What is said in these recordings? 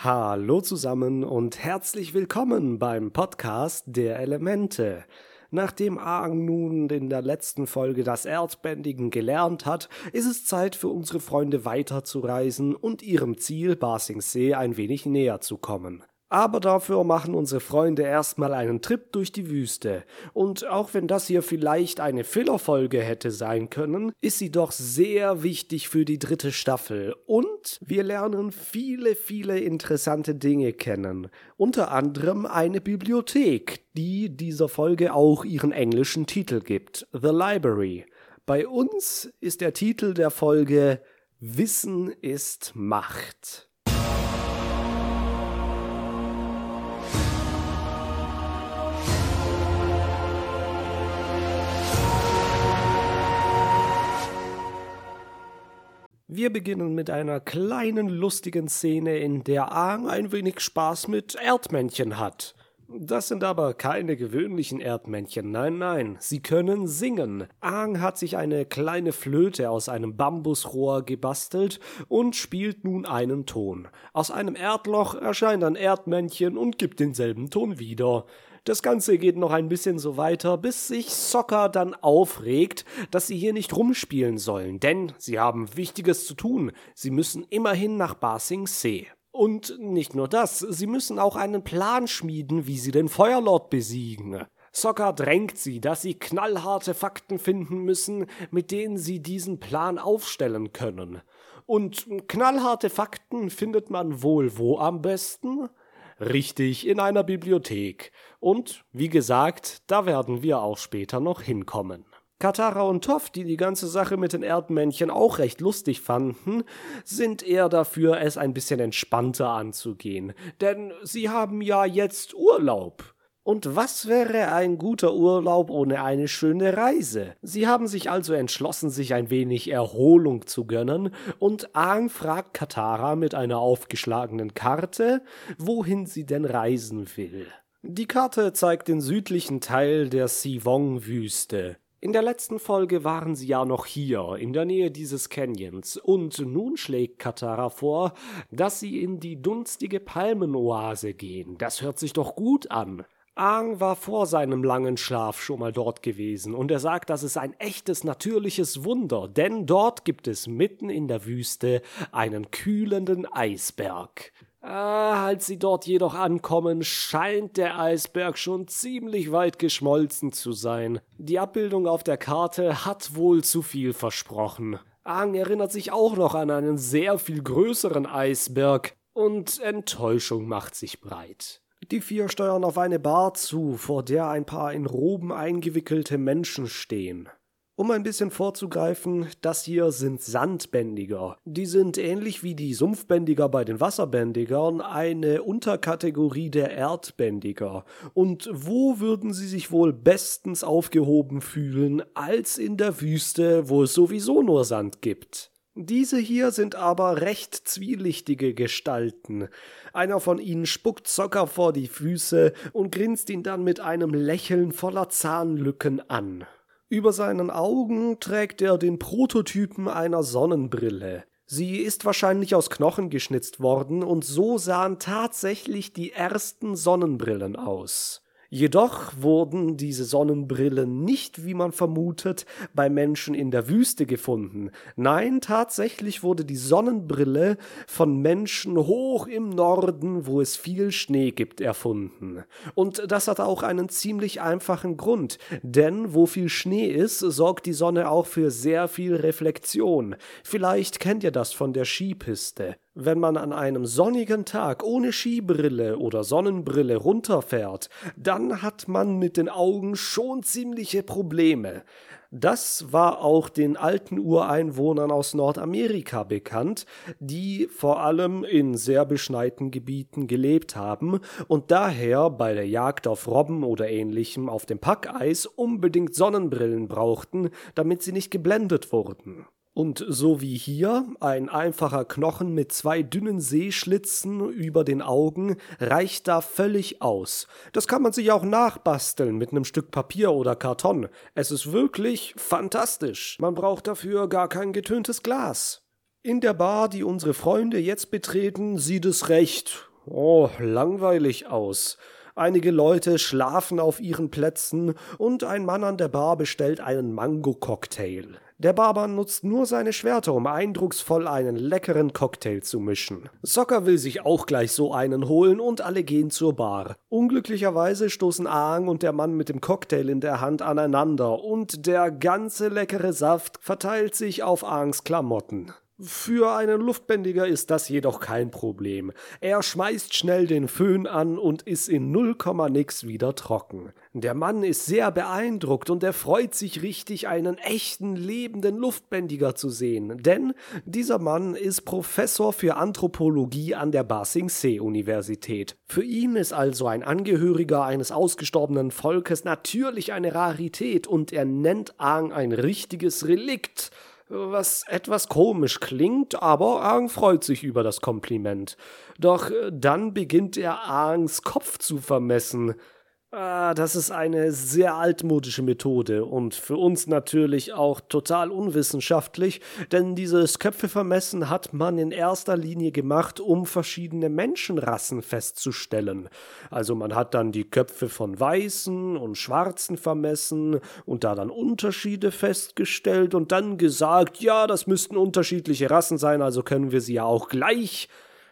Hallo zusammen und herzlich willkommen beim Podcast der Elemente. Nachdem Aang nun in der letzten Folge das Erdbändigen gelernt hat, ist es Zeit für unsere Freunde weiterzureisen und ihrem Ziel Basing See ein wenig näher zu kommen. Aber dafür machen unsere Freunde erstmal einen Trip durch die Wüste. Und auch wenn das hier vielleicht eine Fillerfolge hätte sein können, ist sie doch sehr wichtig für die dritte Staffel. Und wir lernen viele, viele interessante Dinge kennen. Unter anderem eine Bibliothek, die dieser Folge auch ihren englischen Titel gibt. The Library. Bei uns ist der Titel der Folge Wissen ist Macht. Wir beginnen mit einer kleinen lustigen Szene, in der Aang ein wenig Spaß mit Erdmännchen hat. Das sind aber keine gewöhnlichen Erdmännchen, nein, nein, sie können singen. Aang hat sich eine kleine Flöte aus einem Bambusrohr gebastelt und spielt nun einen Ton. Aus einem Erdloch erscheint ein Erdmännchen und gibt denselben Ton wieder. Das Ganze geht noch ein bisschen so weiter, bis sich Soccer dann aufregt, dass sie hier nicht rumspielen sollen, denn sie haben Wichtiges zu tun. Sie müssen immerhin nach Basing See. Und nicht nur das, sie müssen auch einen Plan schmieden, wie sie den Feuerlord besiegen. Soccer drängt sie, dass sie knallharte Fakten finden müssen, mit denen sie diesen Plan aufstellen können. Und knallharte Fakten findet man wohl wo am besten? Richtig, in einer Bibliothek. Und, wie gesagt, da werden wir auch später noch hinkommen. Katara und Toff, die die ganze Sache mit den Erdmännchen auch recht lustig fanden, sind eher dafür, es ein bisschen entspannter anzugehen. Denn sie haben ja jetzt Urlaub. Und was wäre ein guter Urlaub ohne eine schöne Reise? Sie haben sich also entschlossen, sich ein wenig Erholung zu gönnen, und Aang fragt Katara mit einer aufgeschlagenen Karte, wohin sie denn reisen will. Die Karte zeigt den südlichen Teil der Sivong-Wüste. In der letzten Folge waren sie ja noch hier, in der Nähe dieses Canyons, und nun schlägt Katara vor, dass sie in die dunstige Palmenoase gehen. Das hört sich doch gut an. Aang war vor seinem langen Schlaf schon mal dort gewesen und er sagt, das ist ein echtes natürliches Wunder, denn dort gibt es mitten in der Wüste einen kühlenden Eisberg. Ah, als sie dort jedoch ankommen, scheint der Eisberg schon ziemlich weit geschmolzen zu sein. Die Abbildung auf der Karte hat wohl zu viel versprochen. Aang erinnert sich auch noch an einen sehr viel größeren Eisberg und Enttäuschung macht sich breit. Die vier steuern auf eine Bar zu, vor der ein paar in Roben eingewickelte Menschen stehen. Um ein bisschen vorzugreifen, das hier sind Sandbändiger. Die sind ähnlich wie die Sumpfbändiger bei den Wasserbändigern eine Unterkategorie der Erdbändiger. Und wo würden sie sich wohl bestens aufgehoben fühlen, als in der Wüste, wo es sowieso nur Sand gibt? Diese hier sind aber recht zwielichtige Gestalten. Einer von ihnen spuckt Zocker vor die Füße und grinst ihn dann mit einem Lächeln voller Zahnlücken an. Über seinen Augen trägt er den Prototypen einer Sonnenbrille. Sie ist wahrscheinlich aus Knochen geschnitzt worden und so sahen tatsächlich die ersten Sonnenbrillen aus. Jedoch wurden diese Sonnenbrillen nicht, wie man vermutet, bei Menschen in der Wüste gefunden. Nein, tatsächlich wurde die Sonnenbrille von Menschen hoch im Norden, wo es viel Schnee gibt, erfunden. Und das hat auch einen ziemlich einfachen Grund, denn wo viel Schnee ist, sorgt die Sonne auch für sehr viel Reflexion. Vielleicht kennt ihr das von der Skipiste. Wenn man an einem sonnigen Tag ohne Skibrille oder Sonnenbrille runterfährt, dann hat man mit den Augen schon ziemliche Probleme. Das war auch den alten Ureinwohnern aus Nordamerika bekannt, die vor allem in sehr beschneiten Gebieten gelebt haben und daher bei der Jagd auf Robben oder ähnlichem auf dem Packeis unbedingt Sonnenbrillen brauchten, damit sie nicht geblendet wurden. Und so wie hier, ein einfacher Knochen mit zwei dünnen Seeschlitzen über den Augen reicht da völlig aus. Das kann man sich auch nachbasteln mit einem Stück Papier oder Karton. Es ist wirklich fantastisch. Man braucht dafür gar kein getöntes Glas. In der Bar, die unsere Freunde jetzt betreten, sieht es recht Oh, langweilig aus. Einige Leute schlafen auf ihren Plätzen und ein Mann an der Bar bestellt einen Mango-Cocktail. Der Barmann nutzt nur seine Schwerter, um eindrucksvoll einen leckeren Cocktail zu mischen. Soccer will sich auch gleich so einen holen und alle gehen zur Bar. Unglücklicherweise stoßen Aang und der Mann mit dem Cocktail in der Hand aneinander und der ganze leckere Saft verteilt sich auf Aangs Klamotten. Für einen Luftbändiger ist das jedoch kein Problem. Er schmeißt schnell den Föhn an und ist in null Komma nix wieder trocken. Der Mann ist sehr beeindruckt und er freut sich richtig, einen echten lebenden Luftbändiger zu sehen, denn dieser Mann ist Professor für Anthropologie an der Ba Sing Se Universität. Für ihn ist also ein Angehöriger eines ausgestorbenen Volkes natürlich eine Rarität und er nennt Aang ein richtiges Relikt was etwas komisch klingt, aber Aang freut sich über das Kompliment. Doch äh, dann beginnt er Aangs Kopf zu vermessen. Ah, das ist eine sehr altmodische Methode und für uns natürlich auch total unwissenschaftlich, denn dieses Köpfevermessen hat man in erster Linie gemacht, um verschiedene Menschenrassen festzustellen. Also man hat dann die Köpfe von Weißen und Schwarzen vermessen und da dann Unterschiede festgestellt und dann gesagt, ja, das müssten unterschiedliche Rassen sein, also können wir sie ja auch gleich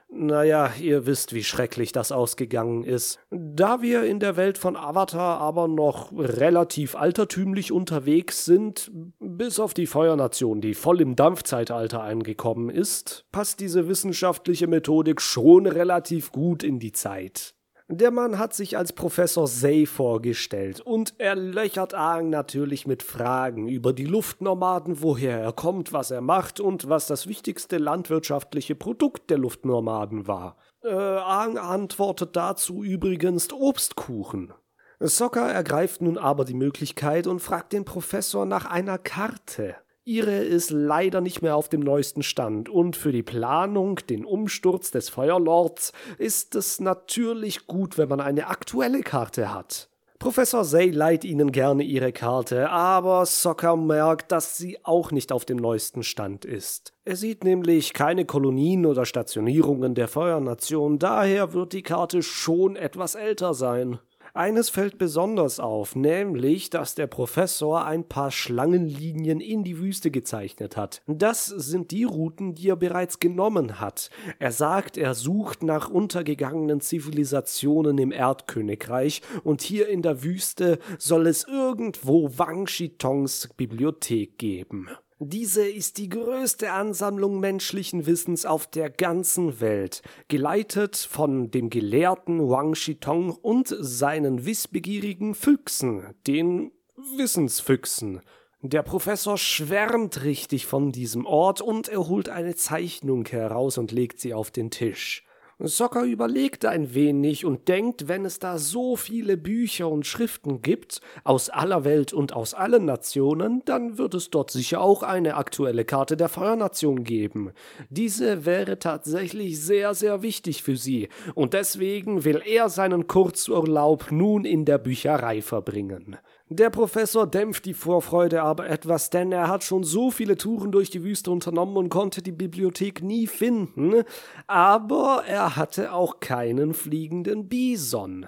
naja, ihr wisst, wie schrecklich das ausgegangen ist. Da wir in der Welt von Avatar aber noch relativ altertümlich unterwegs sind, bis auf die Feuernation, die voll im Dampfzeitalter angekommen ist, passt diese wissenschaftliche Methodik schon relativ gut in die Zeit. Der Mann hat sich als Professor Say vorgestellt und er löchert Aang natürlich mit Fragen über die Luftnomaden, woher er kommt, was er macht und was das wichtigste landwirtschaftliche Produkt der Luftnomaden war. Äh, Aang antwortet dazu übrigens Obstkuchen. Sokka ergreift nun aber die Möglichkeit und fragt den Professor nach einer Karte. Ihre ist leider nicht mehr auf dem neuesten Stand und für die Planung, den Umsturz des Feuerlords, ist es natürlich gut, wenn man eine aktuelle Karte hat. Professor Say leiht Ihnen gerne Ihre Karte, aber Soccer merkt, dass sie auch nicht auf dem neuesten Stand ist. Er sieht nämlich keine Kolonien oder Stationierungen der Feuernation, daher wird die Karte schon etwas älter sein. Eines fällt besonders auf, nämlich, dass der Professor ein paar Schlangenlinien in die Wüste gezeichnet hat. Das sind die Routen, die er bereits genommen hat. Er sagt, er sucht nach untergegangenen Zivilisationen im Erdkönigreich und hier in der Wüste soll es irgendwo Wang Shitongs Bibliothek geben. Diese ist die größte Ansammlung menschlichen Wissens auf der ganzen Welt, geleitet von dem Gelehrten Wang Shitong und seinen wissbegierigen Füchsen, den Wissensfüchsen. Der Professor schwärmt richtig von diesem Ort und er holt eine Zeichnung heraus und legt sie auf den Tisch. Socker überlegt ein wenig und denkt, wenn es da so viele Bücher und Schriften gibt, aus aller Welt und aus allen Nationen, dann wird es dort sicher auch eine aktuelle Karte der Feuernation geben. Diese wäre tatsächlich sehr, sehr wichtig für sie, und deswegen will er seinen Kurzurlaub nun in der Bücherei verbringen. Der Professor dämpft die Vorfreude aber etwas, denn er hat schon so viele Touren durch die Wüste unternommen und konnte die Bibliothek nie finden, aber er hatte auch keinen fliegenden Bison.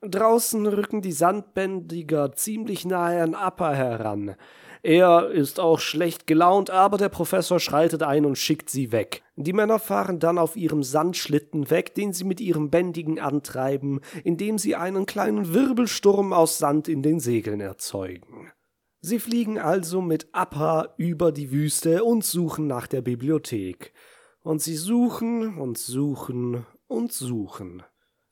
Draußen rücken die Sandbändiger ziemlich nahe an Appa heran. Er ist auch schlecht gelaunt, aber der Professor schreitet ein und schickt sie weg. Die Männer fahren dann auf ihrem Sandschlitten weg, den sie mit ihrem Bändigen antreiben, indem sie einen kleinen Wirbelsturm aus Sand in den Segeln erzeugen. Sie fliegen also mit Appa über die Wüste und suchen nach der Bibliothek. Und sie suchen und suchen und suchen.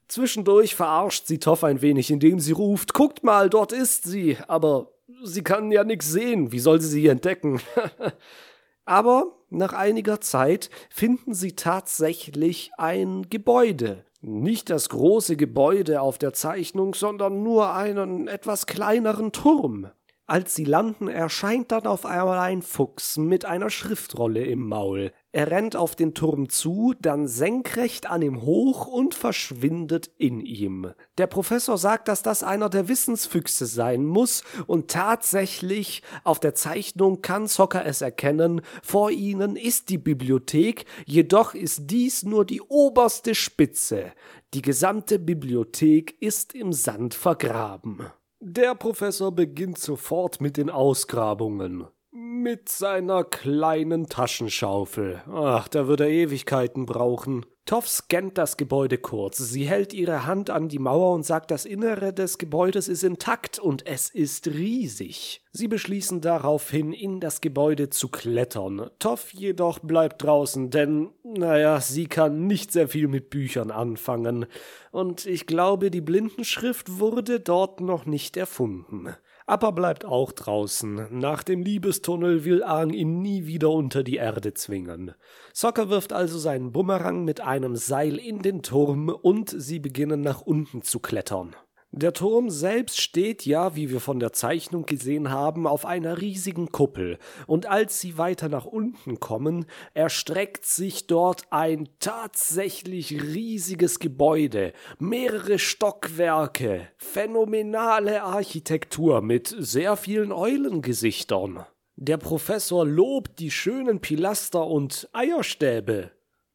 Zwischendurch verarscht sie Toff ein wenig, indem sie ruft, guckt mal, dort ist sie, aber sie kann ja nichts sehen, wie soll sie sie entdecken? Aber nach einiger Zeit finden sie tatsächlich ein Gebäude. Nicht das große Gebäude auf der Zeichnung, sondern nur einen etwas kleineren Turm. Als sie landen, erscheint dann auf einmal ein Fuchs mit einer Schriftrolle im Maul. Er rennt auf den Turm zu, dann senkrecht an ihm hoch und verschwindet in ihm. Der Professor sagt, dass das einer der Wissensfüchse sein muss, und tatsächlich auf der Zeichnung kann Zocker es erkennen, vor ihnen ist die Bibliothek, jedoch ist dies nur die oberste Spitze. Die gesamte Bibliothek ist im Sand vergraben. Der Professor beginnt sofort mit den Ausgrabungen. Mit seiner kleinen Taschenschaufel. Ach, da wird er Ewigkeiten brauchen. Toff scannt das Gebäude kurz. Sie hält ihre Hand an die Mauer und sagt, das Innere des Gebäudes ist intakt und es ist riesig. Sie beschließen daraufhin, in das Gebäude zu klettern. Toff jedoch bleibt draußen, denn, naja, sie kann nicht sehr viel mit Büchern anfangen. Und ich glaube, die Blindenschrift wurde dort noch nicht erfunden. Appa bleibt auch draußen. Nach dem Liebestunnel will Aang ihn nie wieder unter die Erde zwingen. Sokka wirft also seinen Bumerang mit einem Seil in den Turm und sie beginnen nach unten zu klettern. Der Turm selbst steht ja, wie wir von der Zeichnung gesehen haben, auf einer riesigen Kuppel, und als sie weiter nach unten kommen, erstreckt sich dort ein tatsächlich riesiges Gebäude, mehrere Stockwerke, phänomenale Architektur mit sehr vielen Eulengesichtern. Der Professor lobt die schönen Pilaster und Eierstäbe,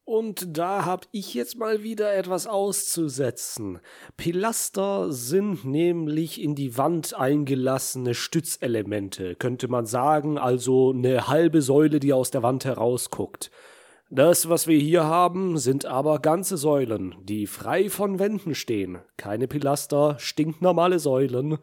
und da hab ich jetzt mal wieder etwas auszusetzen. Pilaster sind nämlich in die Wand eingelassene Stützelemente, könnte man sagen, also eine halbe Säule, die aus der Wand herausguckt. Das, was wir hier haben, sind aber ganze Säulen, die frei von Wänden stehen. Keine Pilaster, stinknormale Säulen.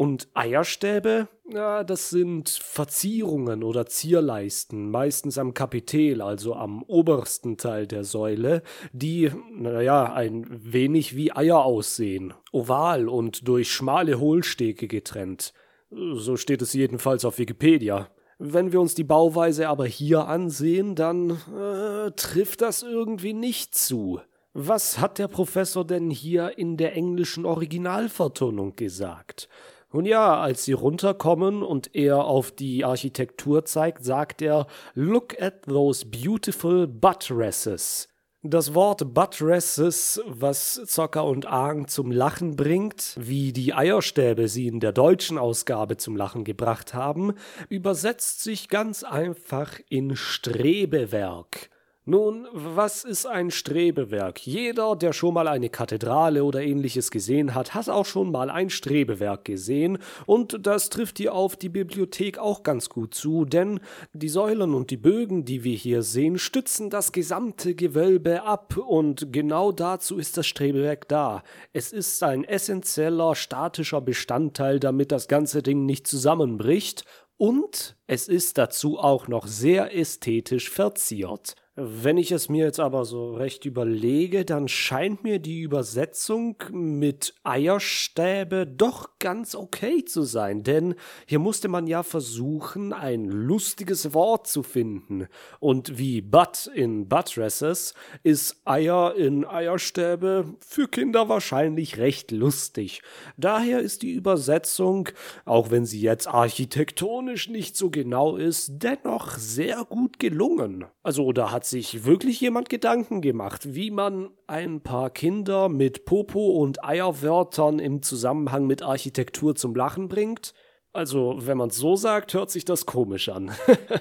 Und Eierstäbe, ja, das sind Verzierungen oder Zierleisten, meistens am Kapitel, also am obersten Teil der Säule, die, naja, ein wenig wie Eier aussehen, oval und durch schmale Hohlstege getrennt. So steht es jedenfalls auf Wikipedia. Wenn wir uns die Bauweise aber hier ansehen, dann äh, trifft das irgendwie nicht zu. Was hat der Professor denn hier in der englischen Originalvertonung gesagt? Nun ja, als sie runterkommen und er auf die Architektur zeigt, sagt er, Look at those beautiful buttresses. Das Wort Buttresses, was Zocker und Aang zum Lachen bringt, wie die Eierstäbe sie in der deutschen Ausgabe zum Lachen gebracht haben, übersetzt sich ganz einfach in Strebewerk. Nun, was ist ein Strebewerk? Jeder, der schon mal eine Kathedrale oder ähnliches gesehen hat, hat auch schon mal ein Strebewerk gesehen, und das trifft hier auf die Bibliothek auch ganz gut zu, denn die Säulen und die Bögen, die wir hier sehen, stützen das gesamte Gewölbe ab, und genau dazu ist das Strebewerk da. Es ist ein essentieller statischer Bestandteil, damit das ganze Ding nicht zusammenbricht, und es ist dazu auch noch sehr ästhetisch verziert. Wenn ich es mir jetzt aber so recht überlege, dann scheint mir die Übersetzung mit Eierstäbe doch ganz okay zu sein, denn hier musste man ja versuchen, ein lustiges Wort zu finden. Und wie Butt in Buttresses ist Eier in Eierstäbe für Kinder wahrscheinlich recht lustig. Daher ist die Übersetzung, auch wenn sie jetzt architektonisch nicht so genau ist, dennoch sehr gut gelungen. Also da hat sich wirklich jemand Gedanken gemacht, wie man ein paar Kinder mit Popo und Eierwörtern im Zusammenhang mit Architektur zum Lachen bringt? Also, wenn man es so sagt, hört sich das komisch an.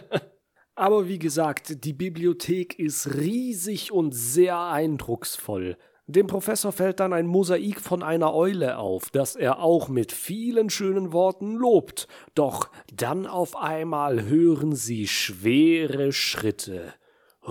Aber wie gesagt, die Bibliothek ist riesig und sehr eindrucksvoll. Dem Professor fällt dann ein Mosaik von einer Eule auf, das er auch mit vielen schönen Worten lobt. Doch dann auf einmal hören sie schwere Schritte.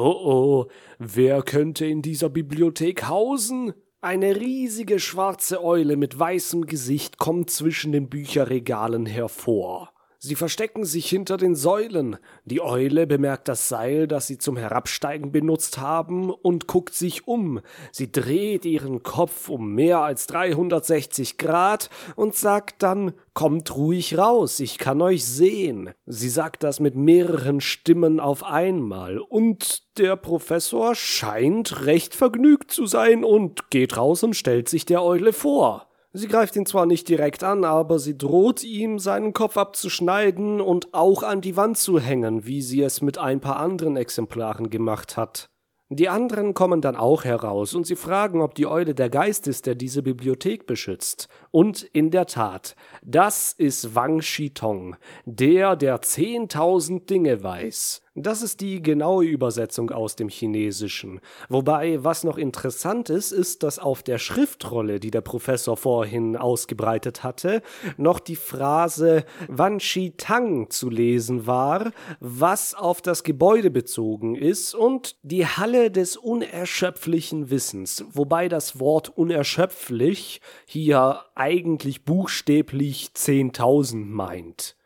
Oh oh, wer könnte in dieser Bibliothek hausen? Eine riesige schwarze Eule mit weißem Gesicht kommt zwischen den Bücherregalen hervor. Sie verstecken sich hinter den Säulen. Die Eule bemerkt das Seil, das sie zum Herabsteigen benutzt haben, und guckt sich um. Sie dreht ihren Kopf um mehr als 360 Grad und sagt dann, kommt ruhig raus, ich kann euch sehen. Sie sagt das mit mehreren Stimmen auf einmal, und der Professor scheint recht vergnügt zu sein und geht raus und stellt sich der Eule vor. Sie greift ihn zwar nicht direkt an, aber sie droht ihm, seinen Kopf abzuschneiden und auch an die Wand zu hängen, wie sie es mit ein paar anderen Exemplaren gemacht hat. Die anderen kommen dann auch heraus und sie fragen, ob die Eule der Geist ist, der diese Bibliothek beschützt. Und in der Tat, das ist Wang Shitong, der, der zehntausend Dinge weiß. Das ist die genaue Übersetzung aus dem Chinesischen. Wobei, was noch interessant ist, ist, dass auf der Schriftrolle, die der Professor vorhin ausgebreitet hatte, noch die Phrase Wan Shi Tang zu lesen war, was auf das Gebäude bezogen ist und die Halle des unerschöpflichen Wissens, wobei das Wort unerschöpflich hier eigentlich buchstäblich 10.000 meint.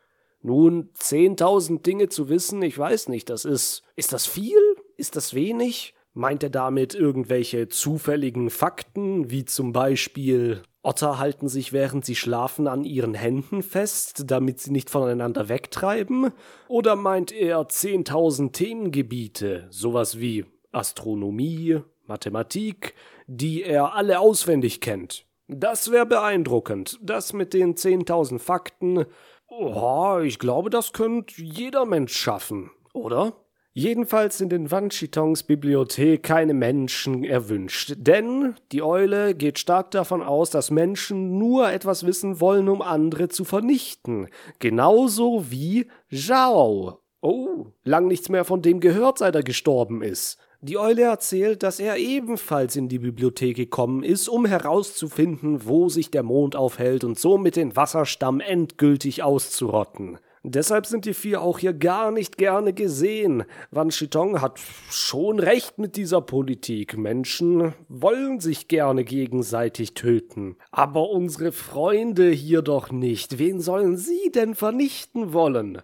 Nun, 10.000 Dinge zu wissen, ich weiß nicht, das ist. Ist das viel? Ist das wenig? Meint er damit irgendwelche zufälligen Fakten, wie zum Beispiel Otter halten sich während sie schlafen an ihren Händen fest, damit sie nicht voneinander wegtreiben? Oder meint er 10.000 Themengebiete, sowas wie Astronomie, Mathematik, die er alle auswendig kennt? Das wäre beeindruckend. Das mit den 10.000 Fakten, Oh, ich glaube, das könnte jeder Mensch schaffen, oder? Jedenfalls sind in Wanchitongs Bibliothek keine Menschen erwünscht, denn die Eule geht stark davon aus, dass Menschen nur etwas wissen wollen, um andere zu vernichten. Genauso wie Zhao. Oh, lang nichts mehr von dem gehört, seit er gestorben ist. Die Eule erzählt, dass er ebenfalls in die Bibliothek gekommen ist, um herauszufinden, wo sich der Mond aufhält und somit den Wasserstamm endgültig auszurotten. Deshalb sind die vier auch hier gar nicht gerne gesehen. Wan Shitong hat schon recht mit dieser Politik. Menschen wollen sich gerne gegenseitig töten. Aber unsere Freunde hier doch nicht. Wen sollen sie denn vernichten wollen?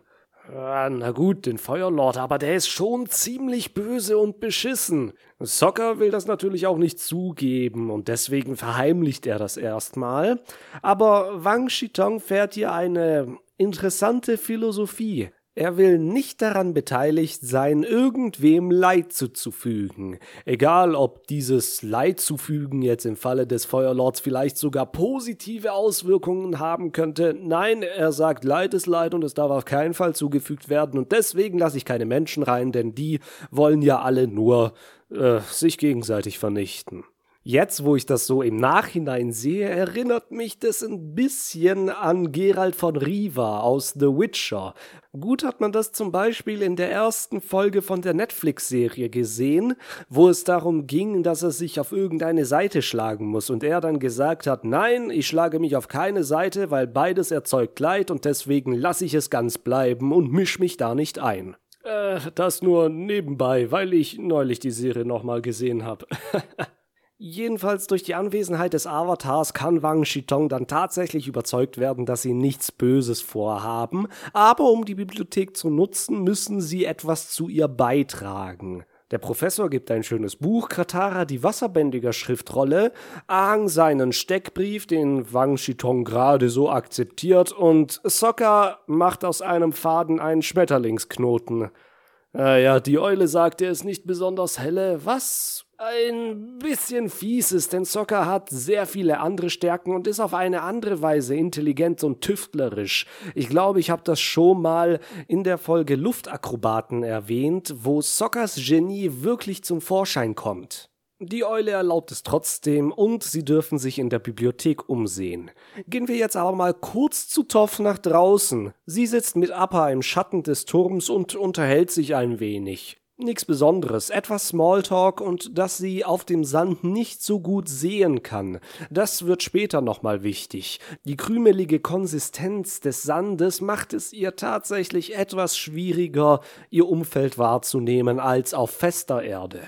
Ah, na gut, den Feuerlord, aber der ist schon ziemlich böse und beschissen. Soccer will das natürlich auch nicht zugeben und deswegen verheimlicht er das erstmal. Aber Wang Shitong fährt hier eine interessante Philosophie. Er will nicht daran beteiligt sein, irgendwem Leid zuzufügen. Egal, ob dieses Leid zufügen jetzt im Falle des Feuerlords vielleicht sogar positive Auswirkungen haben könnte. Nein, er sagt, Leid ist Leid und es darf auf keinen Fall zugefügt werden. Und deswegen lasse ich keine Menschen rein, denn die wollen ja alle nur äh, sich gegenseitig vernichten. Jetzt, wo ich das so im Nachhinein sehe, erinnert mich das ein bisschen an Gerald von Riva aus The Witcher. Gut hat man das zum Beispiel in der ersten Folge von der Netflix-Serie gesehen, wo es darum ging, dass er sich auf irgendeine Seite schlagen muss und er dann gesagt hat, nein, ich schlage mich auf keine Seite, weil beides erzeugt Leid und deswegen lasse ich es ganz bleiben und misch mich da nicht ein. Äh, das nur nebenbei, weil ich neulich die Serie nochmal gesehen habe. Jedenfalls durch die Anwesenheit des Avatars kann Wang Shitong dann tatsächlich überzeugt werden, dass sie nichts Böses vorhaben, aber um die Bibliothek zu nutzen, müssen sie etwas zu ihr beitragen. Der Professor gibt ein schönes Buch, Katara die Wasserbändiger Schriftrolle, Aang seinen Steckbrief, den Wang Shitong gerade so akzeptiert, und Sokka macht aus einem Faden einen Schmetterlingsknoten. Äh, ja, die Eule sagt, er ist nicht besonders helle, was ein bisschen fies ist, denn Soccer hat sehr viele andere Stärken und ist auf eine andere Weise intelligent und tüftlerisch. Ich glaube, ich habe das schon mal in der Folge Luftakrobaten erwähnt, wo Soccers Genie wirklich zum Vorschein kommt. Die Eule erlaubt es trotzdem und sie dürfen sich in der Bibliothek umsehen. Gehen wir jetzt aber mal kurz zu Toff nach draußen. Sie sitzt mit Appa im Schatten des Turms und unterhält sich ein wenig. Nichts Besonderes, etwas Smalltalk und dass sie auf dem Sand nicht so gut sehen kann. Das wird später nochmal wichtig. Die krümelige Konsistenz des Sandes macht es ihr tatsächlich etwas schwieriger, ihr Umfeld wahrzunehmen als auf fester Erde.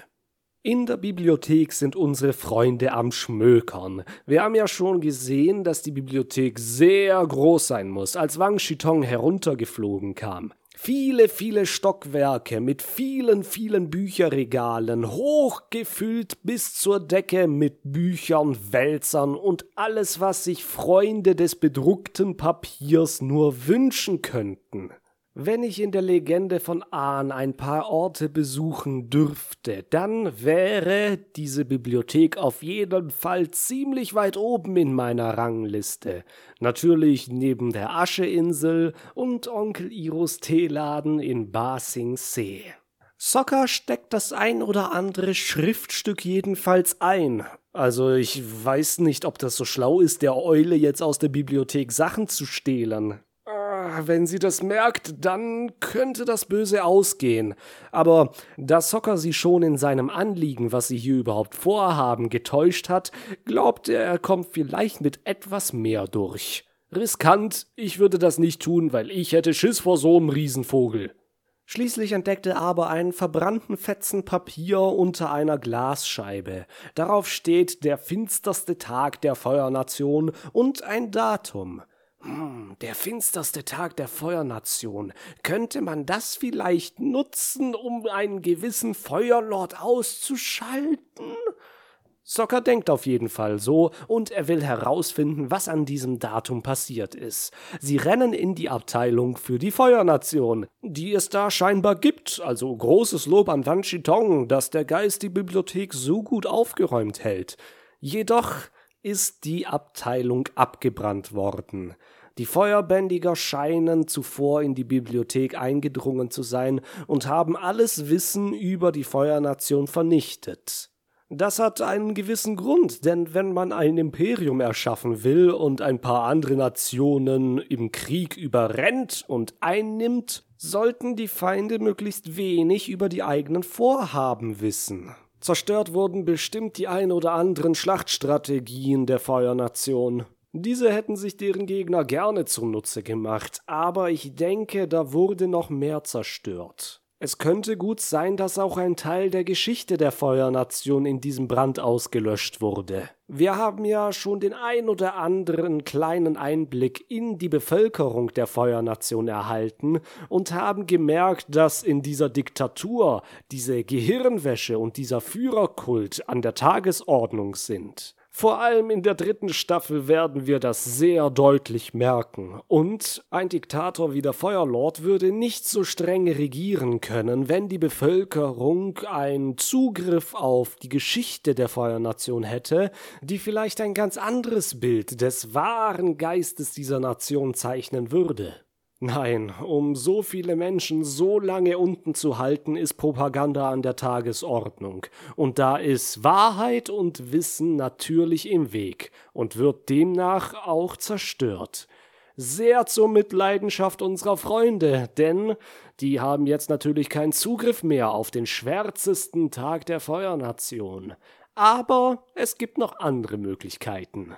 In der Bibliothek sind unsere Freunde am Schmökern. Wir haben ja schon gesehen, dass die Bibliothek sehr groß sein muss, als Wang Shitong heruntergeflogen kam. Viele, viele Stockwerke mit vielen, vielen Bücherregalen, hochgefüllt bis zur Decke mit Büchern, Wälzern und alles, was sich Freunde des bedruckten Papiers nur wünschen könnten. Wenn ich in der Legende von Ahn ein paar Orte besuchen dürfte, dann wäre diese Bibliothek auf jeden Fall ziemlich weit oben in meiner Rangliste. Natürlich neben der Ascheinsel und Onkel Iros Teeladen in Basing See. Socker steckt das ein oder andere Schriftstück jedenfalls ein. Also ich weiß nicht, ob das so schlau ist, der Eule jetzt aus der Bibliothek Sachen zu stehlen. Wenn sie das merkt, dann könnte das böse ausgehen. Aber da Socker sie schon in seinem Anliegen, was sie hier überhaupt vorhaben, getäuscht hat, glaubt er, er kommt vielleicht mit etwas mehr durch. Riskant, ich würde das nicht tun, weil ich hätte Schiss vor so einem Riesenvogel. Schließlich entdeckte aber einen verbrannten Fetzen Papier unter einer Glasscheibe. Darauf steht der finsterste Tag der Feuernation und ein Datum. Hm, der finsterste Tag der Feuernation. Könnte man das vielleicht nutzen, um einen gewissen Feuerlord auszuschalten? Socker denkt auf jeden Fall so und er will herausfinden, was an diesem Datum passiert ist. Sie rennen in die Abteilung für die Feuernation, die es da scheinbar gibt, also großes Lob an Wan Chitong, dass der Geist die Bibliothek so gut aufgeräumt hält. Jedoch ist die Abteilung abgebrannt worden. Die Feuerbändiger scheinen zuvor in die Bibliothek eingedrungen zu sein und haben alles Wissen über die Feuernation vernichtet. Das hat einen gewissen Grund, denn wenn man ein Imperium erschaffen will und ein paar andere Nationen im Krieg überrennt und einnimmt, sollten die Feinde möglichst wenig über die eigenen Vorhaben wissen. Zerstört wurden bestimmt die ein oder anderen Schlachtstrategien der Feuernation. Diese hätten sich deren Gegner gerne zunutze gemacht, aber ich denke, da wurde noch mehr zerstört. Es könnte gut sein, dass auch ein Teil der Geschichte der Feuernation in diesem Brand ausgelöscht wurde. Wir haben ja schon den ein oder anderen kleinen Einblick in die Bevölkerung der Feuernation erhalten und haben gemerkt, dass in dieser Diktatur diese Gehirnwäsche und dieser Führerkult an der Tagesordnung sind. Vor allem in der dritten Staffel werden wir das sehr deutlich merken. Und ein Diktator wie der Feuerlord würde nicht so streng regieren können, wenn die Bevölkerung einen Zugriff auf die Geschichte der Feuernation hätte, die vielleicht ein ganz anderes Bild des wahren Geistes dieser Nation zeichnen würde. Nein, um so viele Menschen so lange unten zu halten, ist Propaganda an der Tagesordnung. Und da ist Wahrheit und Wissen natürlich im Weg und wird demnach auch zerstört. Sehr zur Mitleidenschaft unserer Freunde, denn die haben jetzt natürlich keinen Zugriff mehr auf den schwärzesten Tag der Feuernation. Aber es gibt noch andere Möglichkeiten.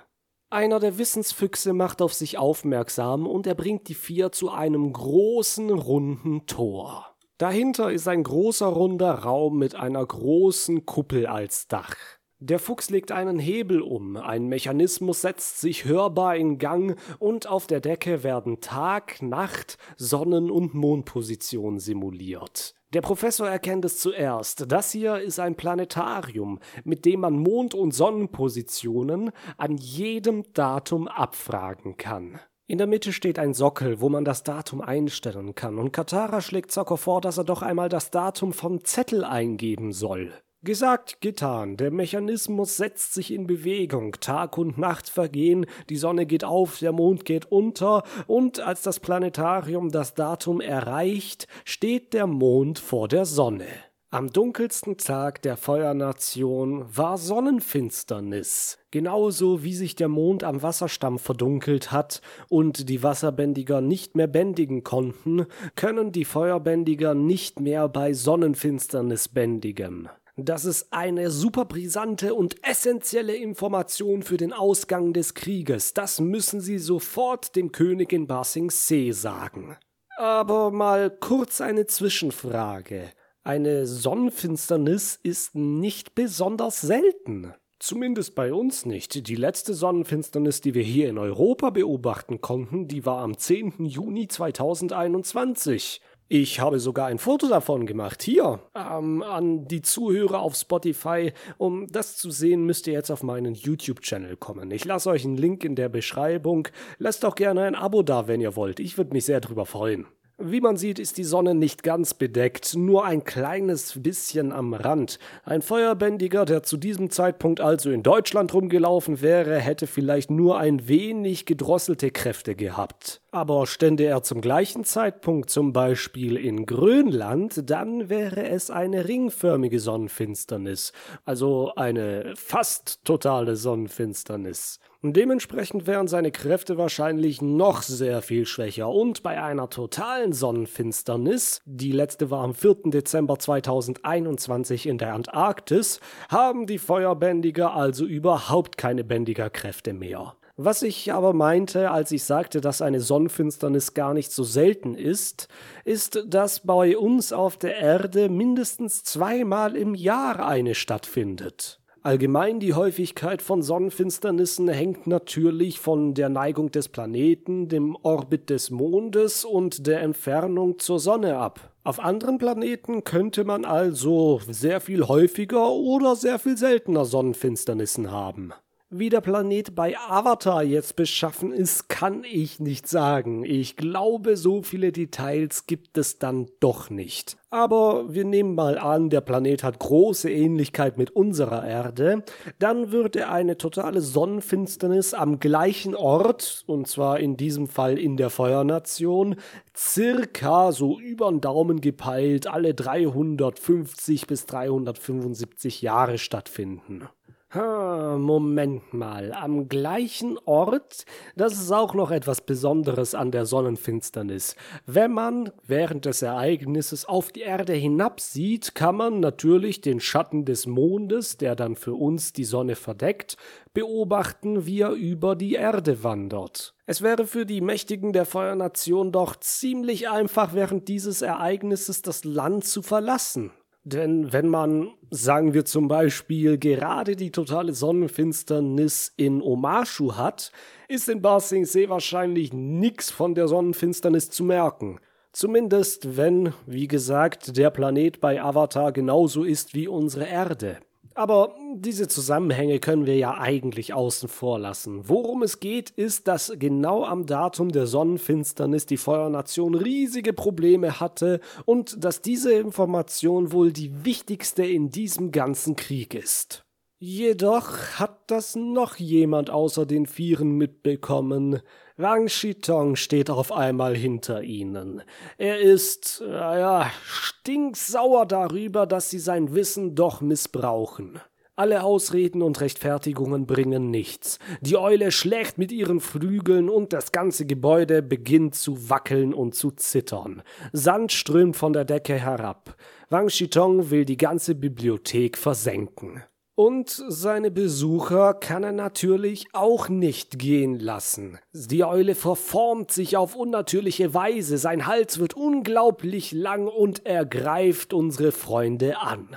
Einer der Wissensfüchse macht auf sich aufmerksam und er bringt die vier zu einem großen runden Tor. Dahinter ist ein großer runder Raum mit einer großen Kuppel als Dach. Der Fuchs legt einen Hebel um, ein Mechanismus setzt sich hörbar in Gang und auf der Decke werden Tag, Nacht, Sonnen- und Mondposition simuliert. Der Professor erkennt es zuerst. Das hier ist ein Planetarium, mit dem man Mond- und Sonnenpositionen an jedem Datum abfragen kann. In der Mitte steht ein Sockel, wo man das Datum einstellen kann, und Katara schlägt Zocker vor, dass er doch einmal das Datum vom Zettel eingeben soll. Gesagt, getan. Der Mechanismus setzt sich in Bewegung. Tag und Nacht vergehen, die Sonne geht auf, der Mond geht unter, und als das Planetarium das Datum erreicht, steht der Mond vor der Sonne. Am dunkelsten Tag der Feuernation war Sonnenfinsternis, genauso wie sich der Mond am Wasserstamm verdunkelt hat und die Wasserbändiger nicht mehr bändigen konnten, können die Feuerbändiger nicht mehr bei Sonnenfinsternis bändigen. Das ist eine super brisante und essentielle Information für den Ausgang des Krieges. Das müssen Sie sofort dem König in Basing See sagen. Aber mal kurz eine Zwischenfrage. Eine Sonnenfinsternis ist nicht besonders selten. Zumindest bei uns nicht. Die letzte Sonnenfinsternis, die wir hier in Europa beobachten konnten, die war am 10. Juni 2021. Ich habe sogar ein Foto davon gemacht. Hier, ähm, an die Zuhörer auf Spotify. Um das zu sehen, müsst ihr jetzt auf meinen YouTube-Channel kommen. Ich lasse euch einen Link in der Beschreibung. Lasst auch gerne ein Abo da, wenn ihr wollt. Ich würde mich sehr drüber freuen. Wie man sieht, ist die Sonne nicht ganz bedeckt, nur ein kleines bisschen am Rand. Ein Feuerbändiger, der zu diesem Zeitpunkt also in Deutschland rumgelaufen wäre, hätte vielleicht nur ein wenig gedrosselte Kräfte gehabt. Aber stände er zum gleichen Zeitpunkt zum Beispiel in Grönland, dann wäre es eine ringförmige Sonnenfinsternis, also eine fast totale Sonnenfinsternis. Dementsprechend wären seine Kräfte wahrscheinlich noch sehr viel schwächer und bei einer totalen Sonnenfinsternis, die letzte war am 4. Dezember 2021 in der Antarktis, haben die Feuerbändiger also überhaupt keine Bändigerkräfte mehr. Was ich aber meinte, als ich sagte, dass eine Sonnenfinsternis gar nicht so selten ist, ist, dass bei uns auf der Erde mindestens zweimal im Jahr eine stattfindet. Allgemein die Häufigkeit von Sonnenfinsternissen hängt natürlich von der Neigung des Planeten, dem Orbit des Mondes und der Entfernung zur Sonne ab. Auf anderen Planeten könnte man also sehr viel häufiger oder sehr viel seltener Sonnenfinsternissen haben. Wie der Planet bei Avatar jetzt beschaffen ist, kann ich nicht sagen. Ich glaube, so viele Details gibt es dann doch nicht. Aber wir nehmen mal an, der Planet hat große Ähnlichkeit mit unserer Erde, dann würde eine totale Sonnenfinsternis am gleichen Ort, und zwar in diesem Fall in der Feuernation, circa so über den Daumen gepeilt alle 350 bis 375 Jahre stattfinden. Moment mal, am gleichen Ort? Das ist auch noch etwas Besonderes an der Sonnenfinsternis. Wenn man während des Ereignisses auf die Erde hinabsieht, kann man natürlich den Schatten des Mondes, der dann für uns die Sonne verdeckt, beobachten, wie er über die Erde wandert. Es wäre für die Mächtigen der Feuernation doch ziemlich einfach, während dieses Ereignisses das Land zu verlassen. Denn wenn man, sagen wir zum Beispiel, gerade die totale Sonnenfinsternis in Omashu hat, ist in Ba Sing Se wahrscheinlich nichts von der Sonnenfinsternis zu merken. Zumindest wenn, wie gesagt, der Planet bei Avatar genauso ist wie unsere Erde. Aber diese Zusammenhänge können wir ja eigentlich außen vor lassen. Worum es geht, ist, dass genau am Datum der Sonnenfinsternis die Feuernation riesige Probleme hatte und dass diese Information wohl die wichtigste in diesem ganzen Krieg ist. Jedoch hat das noch jemand außer den Vieren mitbekommen. Wang Shitong steht auf einmal hinter ihnen. Er ist, naja, stinksauer darüber, dass sie sein Wissen doch missbrauchen. Alle Ausreden und Rechtfertigungen bringen nichts. Die Eule schlägt mit ihren Flügeln und das ganze Gebäude beginnt zu wackeln und zu zittern. Sand strömt von der Decke herab. Wang Shitong will die ganze Bibliothek versenken. Und seine Besucher kann er natürlich auch nicht gehen lassen. Die Eule verformt sich auf unnatürliche Weise, sein Hals wird unglaublich lang und er greift unsere Freunde an.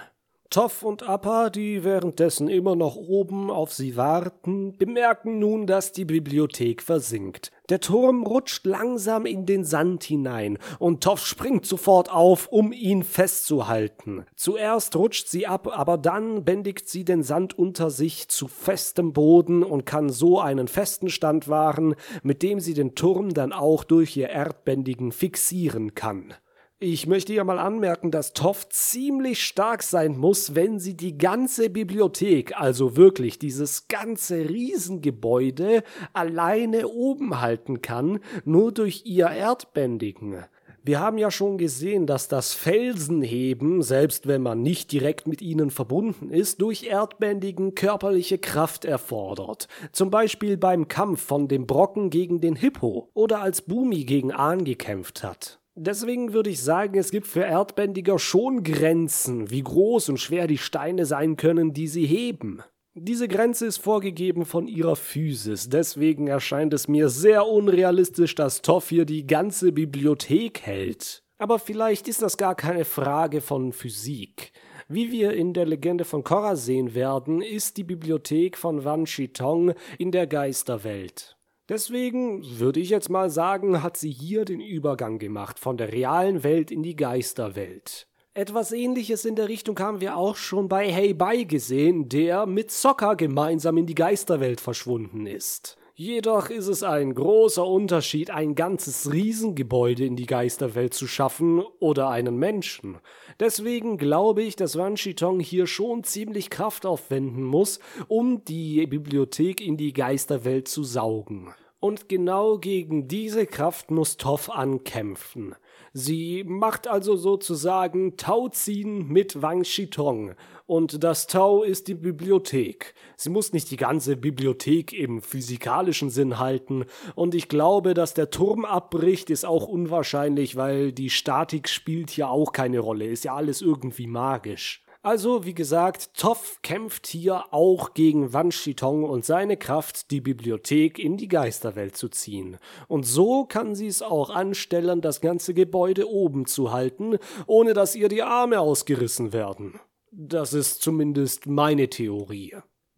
Toff und Appa, die währenddessen immer noch oben auf sie warten, bemerken nun, dass die Bibliothek versinkt. Der Turm rutscht langsam in den Sand hinein und Toff springt sofort auf, um ihn festzuhalten. Zuerst rutscht sie ab, aber dann bändigt sie den Sand unter sich zu festem Boden und kann so einen festen Stand wahren, mit dem sie den Turm dann auch durch ihr Erdbändigen fixieren kann. Ich möchte ja mal anmerken, dass Toff ziemlich stark sein muss, wenn sie die ganze Bibliothek, also wirklich dieses ganze Riesengebäude, alleine oben halten kann, nur durch ihr Erdbändigen. Wir haben ja schon gesehen, dass das Felsenheben, selbst wenn man nicht direkt mit ihnen verbunden ist, durch Erdbändigen körperliche Kraft erfordert. Zum Beispiel beim Kampf von dem Brocken gegen den Hippo oder als Bumi gegen Ahn gekämpft hat. Deswegen würde ich sagen, es gibt für Erdbändiger schon Grenzen, wie groß und schwer die Steine sein können, die sie heben. Diese Grenze ist vorgegeben von ihrer Physis, deswegen erscheint es mir sehr unrealistisch, dass Toff hier die ganze Bibliothek hält. Aber vielleicht ist das gar keine Frage von Physik. Wie wir in der Legende von Korra sehen werden, ist die Bibliothek von Wan Shitong in der Geisterwelt. Deswegen würde ich jetzt mal sagen, hat sie hier den Übergang gemacht von der realen Welt in die Geisterwelt. Etwas ähnliches in der Richtung haben wir auch schon bei Hey Bye gesehen, der mit Sokka gemeinsam in die Geisterwelt verschwunden ist. Jedoch ist es ein großer Unterschied, ein ganzes Riesengebäude in die Geisterwelt zu schaffen oder einen Menschen. Deswegen glaube ich, dass Wan Shitong hier schon ziemlich Kraft aufwenden muss, um die Bibliothek in die Geisterwelt zu saugen. Und genau gegen diese Kraft muss Toff ankämpfen. Sie macht also sozusagen Tauziehen mit Wang Shitong. Und das Tau ist die Bibliothek. Sie muss nicht die ganze Bibliothek im physikalischen Sinn halten. Und ich glaube, dass der Turm abbricht, ist auch unwahrscheinlich, weil die Statik spielt hier auch keine Rolle. Ist ja alles irgendwie magisch. Also, wie gesagt, Toff kämpft hier auch gegen Wan Shitong und seine Kraft, die Bibliothek in die Geisterwelt zu ziehen. Und so kann sie es auch anstellen, das ganze Gebäude oben zu halten, ohne dass ihr die Arme ausgerissen werden. Das ist zumindest meine Theorie.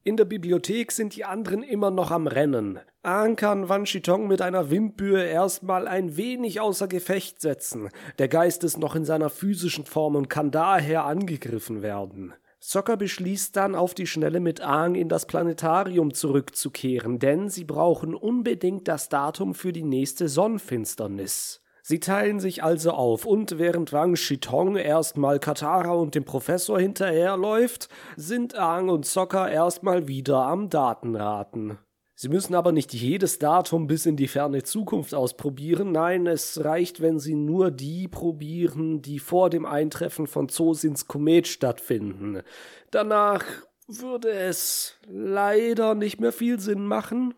In der Bibliothek sind die anderen immer noch am Rennen. Ahn kann Wan Shitong mit einer Windbühe erstmal ein wenig außer Gefecht setzen. Der Geist ist noch in seiner physischen Form und kann daher angegriffen werden. Sokka beschließt dann auf die Schnelle mit Aang in das Planetarium zurückzukehren, denn sie brauchen unbedingt das Datum für die nächste Sonnenfinsternis. Sie teilen sich also auf und während Wang Shitong erstmal Katara und dem Professor hinterherläuft, sind Aang und Sokka erstmal wieder am Datenraten. Sie müssen aber nicht jedes Datum bis in die ferne Zukunft ausprobieren, nein, es reicht, wenn Sie nur die probieren, die vor dem Eintreffen von Zosins Komet stattfinden. Danach würde es leider nicht mehr viel Sinn machen,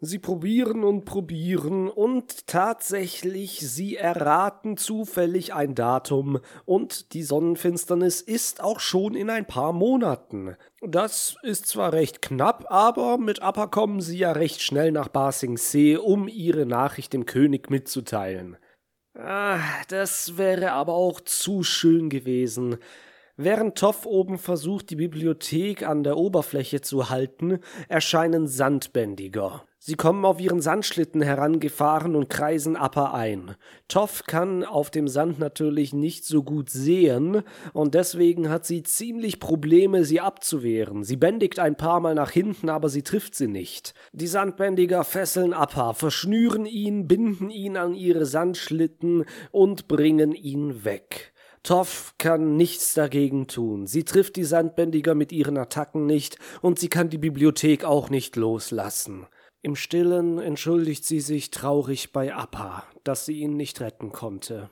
Sie probieren und probieren und tatsächlich, sie erraten zufällig ein Datum und die Sonnenfinsternis ist auch schon in ein paar Monaten. Das ist zwar recht knapp, aber mit Appa kommen sie ja recht schnell nach Ba Sing Se, um ihre Nachricht dem König mitzuteilen. Ah, das wäre aber auch zu schön gewesen. Während Toff oben versucht, die Bibliothek an der Oberfläche zu halten, erscheinen Sandbändiger. Sie kommen auf ihren Sandschlitten herangefahren und kreisen Appa ein. Toff kann auf dem Sand natürlich nicht so gut sehen und deswegen hat sie ziemlich Probleme, sie abzuwehren. Sie bändigt ein paar Mal nach hinten, aber sie trifft sie nicht. Die Sandbändiger fesseln Appa, verschnüren ihn, binden ihn an ihre Sandschlitten und bringen ihn weg. Toff kann nichts dagegen tun. Sie trifft die Sandbändiger mit ihren Attacken nicht und sie kann die Bibliothek auch nicht loslassen. Im stillen entschuldigt sie sich traurig bei Appa, dass sie ihn nicht retten konnte.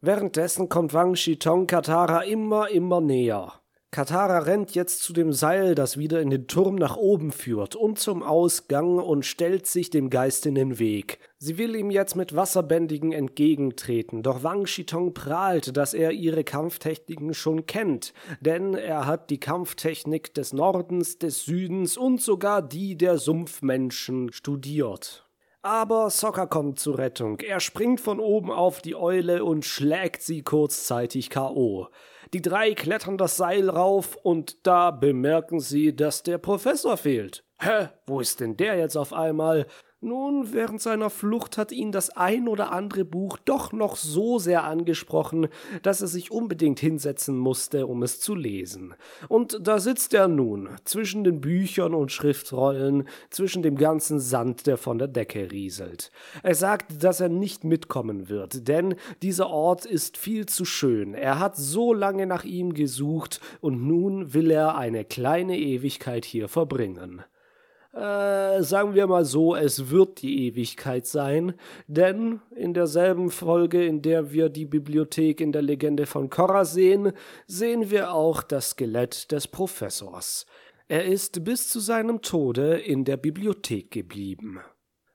Währenddessen kommt Wang Shitong Katara immer, immer näher. Katara rennt jetzt zu dem Seil, das wieder in den Turm nach oben führt, und zum Ausgang und stellt sich dem Geist in den Weg. Sie will ihm jetzt mit Wasserbändigen entgegentreten, doch Wang Shitong prahlt, dass er ihre Kampftechniken schon kennt, denn er hat die Kampftechnik des Nordens, des Südens und sogar die der Sumpfmenschen studiert. Aber Sokka kommt zur Rettung. Er springt von oben auf die Eule und schlägt sie kurzzeitig K.O. Die drei klettern das Seil rauf und da bemerken sie, dass der Professor fehlt. Hä, wo ist denn der jetzt auf einmal? Nun, während seiner Flucht hat ihn das ein oder andere Buch doch noch so sehr angesprochen, dass er sich unbedingt hinsetzen musste, um es zu lesen. Und da sitzt er nun, zwischen den Büchern und Schriftrollen, zwischen dem ganzen Sand, der von der Decke rieselt. Er sagt, dass er nicht mitkommen wird, denn dieser Ort ist viel zu schön. Er hat so lange nach ihm gesucht, und nun will er eine kleine Ewigkeit hier verbringen. Äh, sagen wir mal so, es wird die Ewigkeit sein, denn in derselben Folge, in der wir die Bibliothek in der Legende von Korra sehen, sehen wir auch das Skelett des Professors. Er ist bis zu seinem Tode in der Bibliothek geblieben.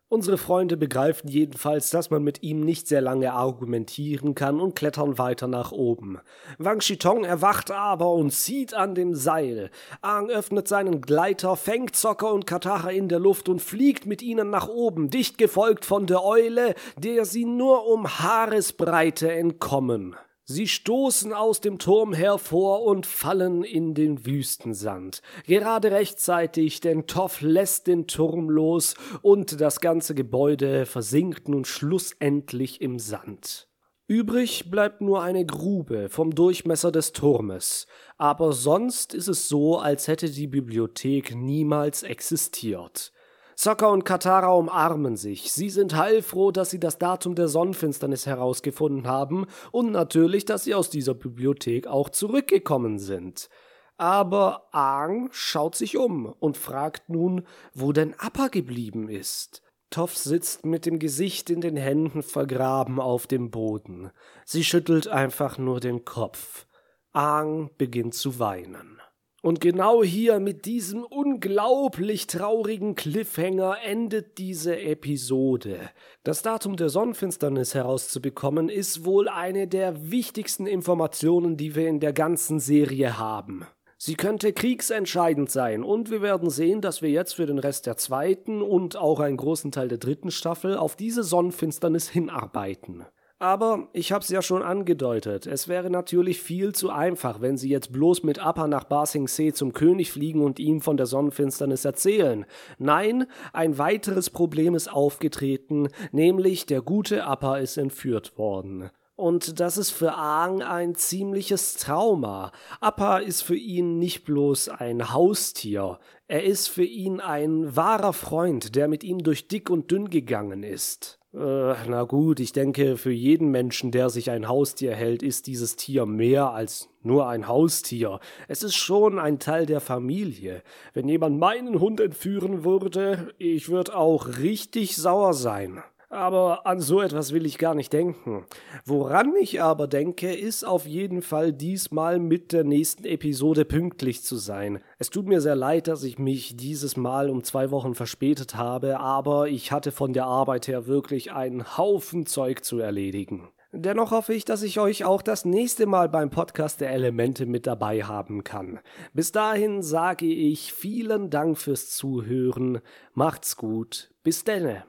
Unsere Freunde begreifen jedenfalls, dass man mit ihm nicht sehr lange argumentieren kann und klettern weiter nach oben. Wang Shitong erwacht aber und zieht an dem Seil. Aang öffnet seinen Gleiter, fängt Zocker und Katara in der Luft und fliegt mit ihnen nach oben, dicht gefolgt von der Eule, der sie nur um Haaresbreite entkommen. Sie stoßen aus dem Turm hervor und fallen in den Wüstensand. Gerade rechtzeitig, denn Toff lässt den Turm los und das ganze Gebäude versinkt nun schlussendlich im Sand. Übrig bleibt nur eine Grube vom Durchmesser des Turmes, aber sonst ist es so, als hätte die Bibliothek niemals existiert. Sokka und Katara umarmen sich. Sie sind heilfroh, dass sie das Datum der Sonnenfinsternis herausgefunden haben und natürlich, dass sie aus dieser Bibliothek auch zurückgekommen sind. Aber Aang schaut sich um und fragt nun, wo denn Appa geblieben ist. Toff sitzt mit dem Gesicht in den Händen vergraben auf dem Boden. Sie schüttelt einfach nur den Kopf. Aang beginnt zu weinen. Und genau hier mit diesem unglaublich traurigen Cliffhanger endet diese Episode. Das Datum der Sonnenfinsternis herauszubekommen ist wohl eine der wichtigsten Informationen, die wir in der ganzen Serie haben. Sie könnte kriegsentscheidend sein und wir werden sehen, dass wir jetzt für den Rest der zweiten und auch einen großen Teil der dritten Staffel auf diese Sonnenfinsternis hinarbeiten. Aber ich hab's ja schon angedeutet, es wäre natürlich viel zu einfach, wenn sie jetzt bloß mit Appa nach Ba Sing Se zum König fliegen und ihm von der Sonnenfinsternis erzählen. Nein, ein weiteres Problem ist aufgetreten, nämlich der gute Appa ist entführt worden. Und das ist für Aang ein ziemliches Trauma. Appa ist für ihn nicht bloß ein Haustier, er ist für ihn ein wahrer Freund, der mit ihm durch dick und dünn gegangen ist. Äh, na gut, ich denke, für jeden Menschen, der sich ein Haustier hält, ist dieses Tier mehr als nur ein Haustier. Es ist schon ein Teil der Familie. Wenn jemand meinen Hund entführen würde, ich würde auch richtig sauer sein. Aber an so etwas will ich gar nicht denken. Woran ich aber denke, ist auf jeden Fall diesmal mit der nächsten Episode pünktlich zu sein. Es tut mir sehr leid, dass ich mich dieses Mal um zwei Wochen verspätet habe, aber ich hatte von der Arbeit her wirklich einen Haufen Zeug zu erledigen. Dennoch hoffe ich, dass ich euch auch das nächste Mal beim Podcast der Elemente mit dabei haben kann. Bis dahin sage ich vielen Dank fürs Zuhören. Macht's gut. Bis denne.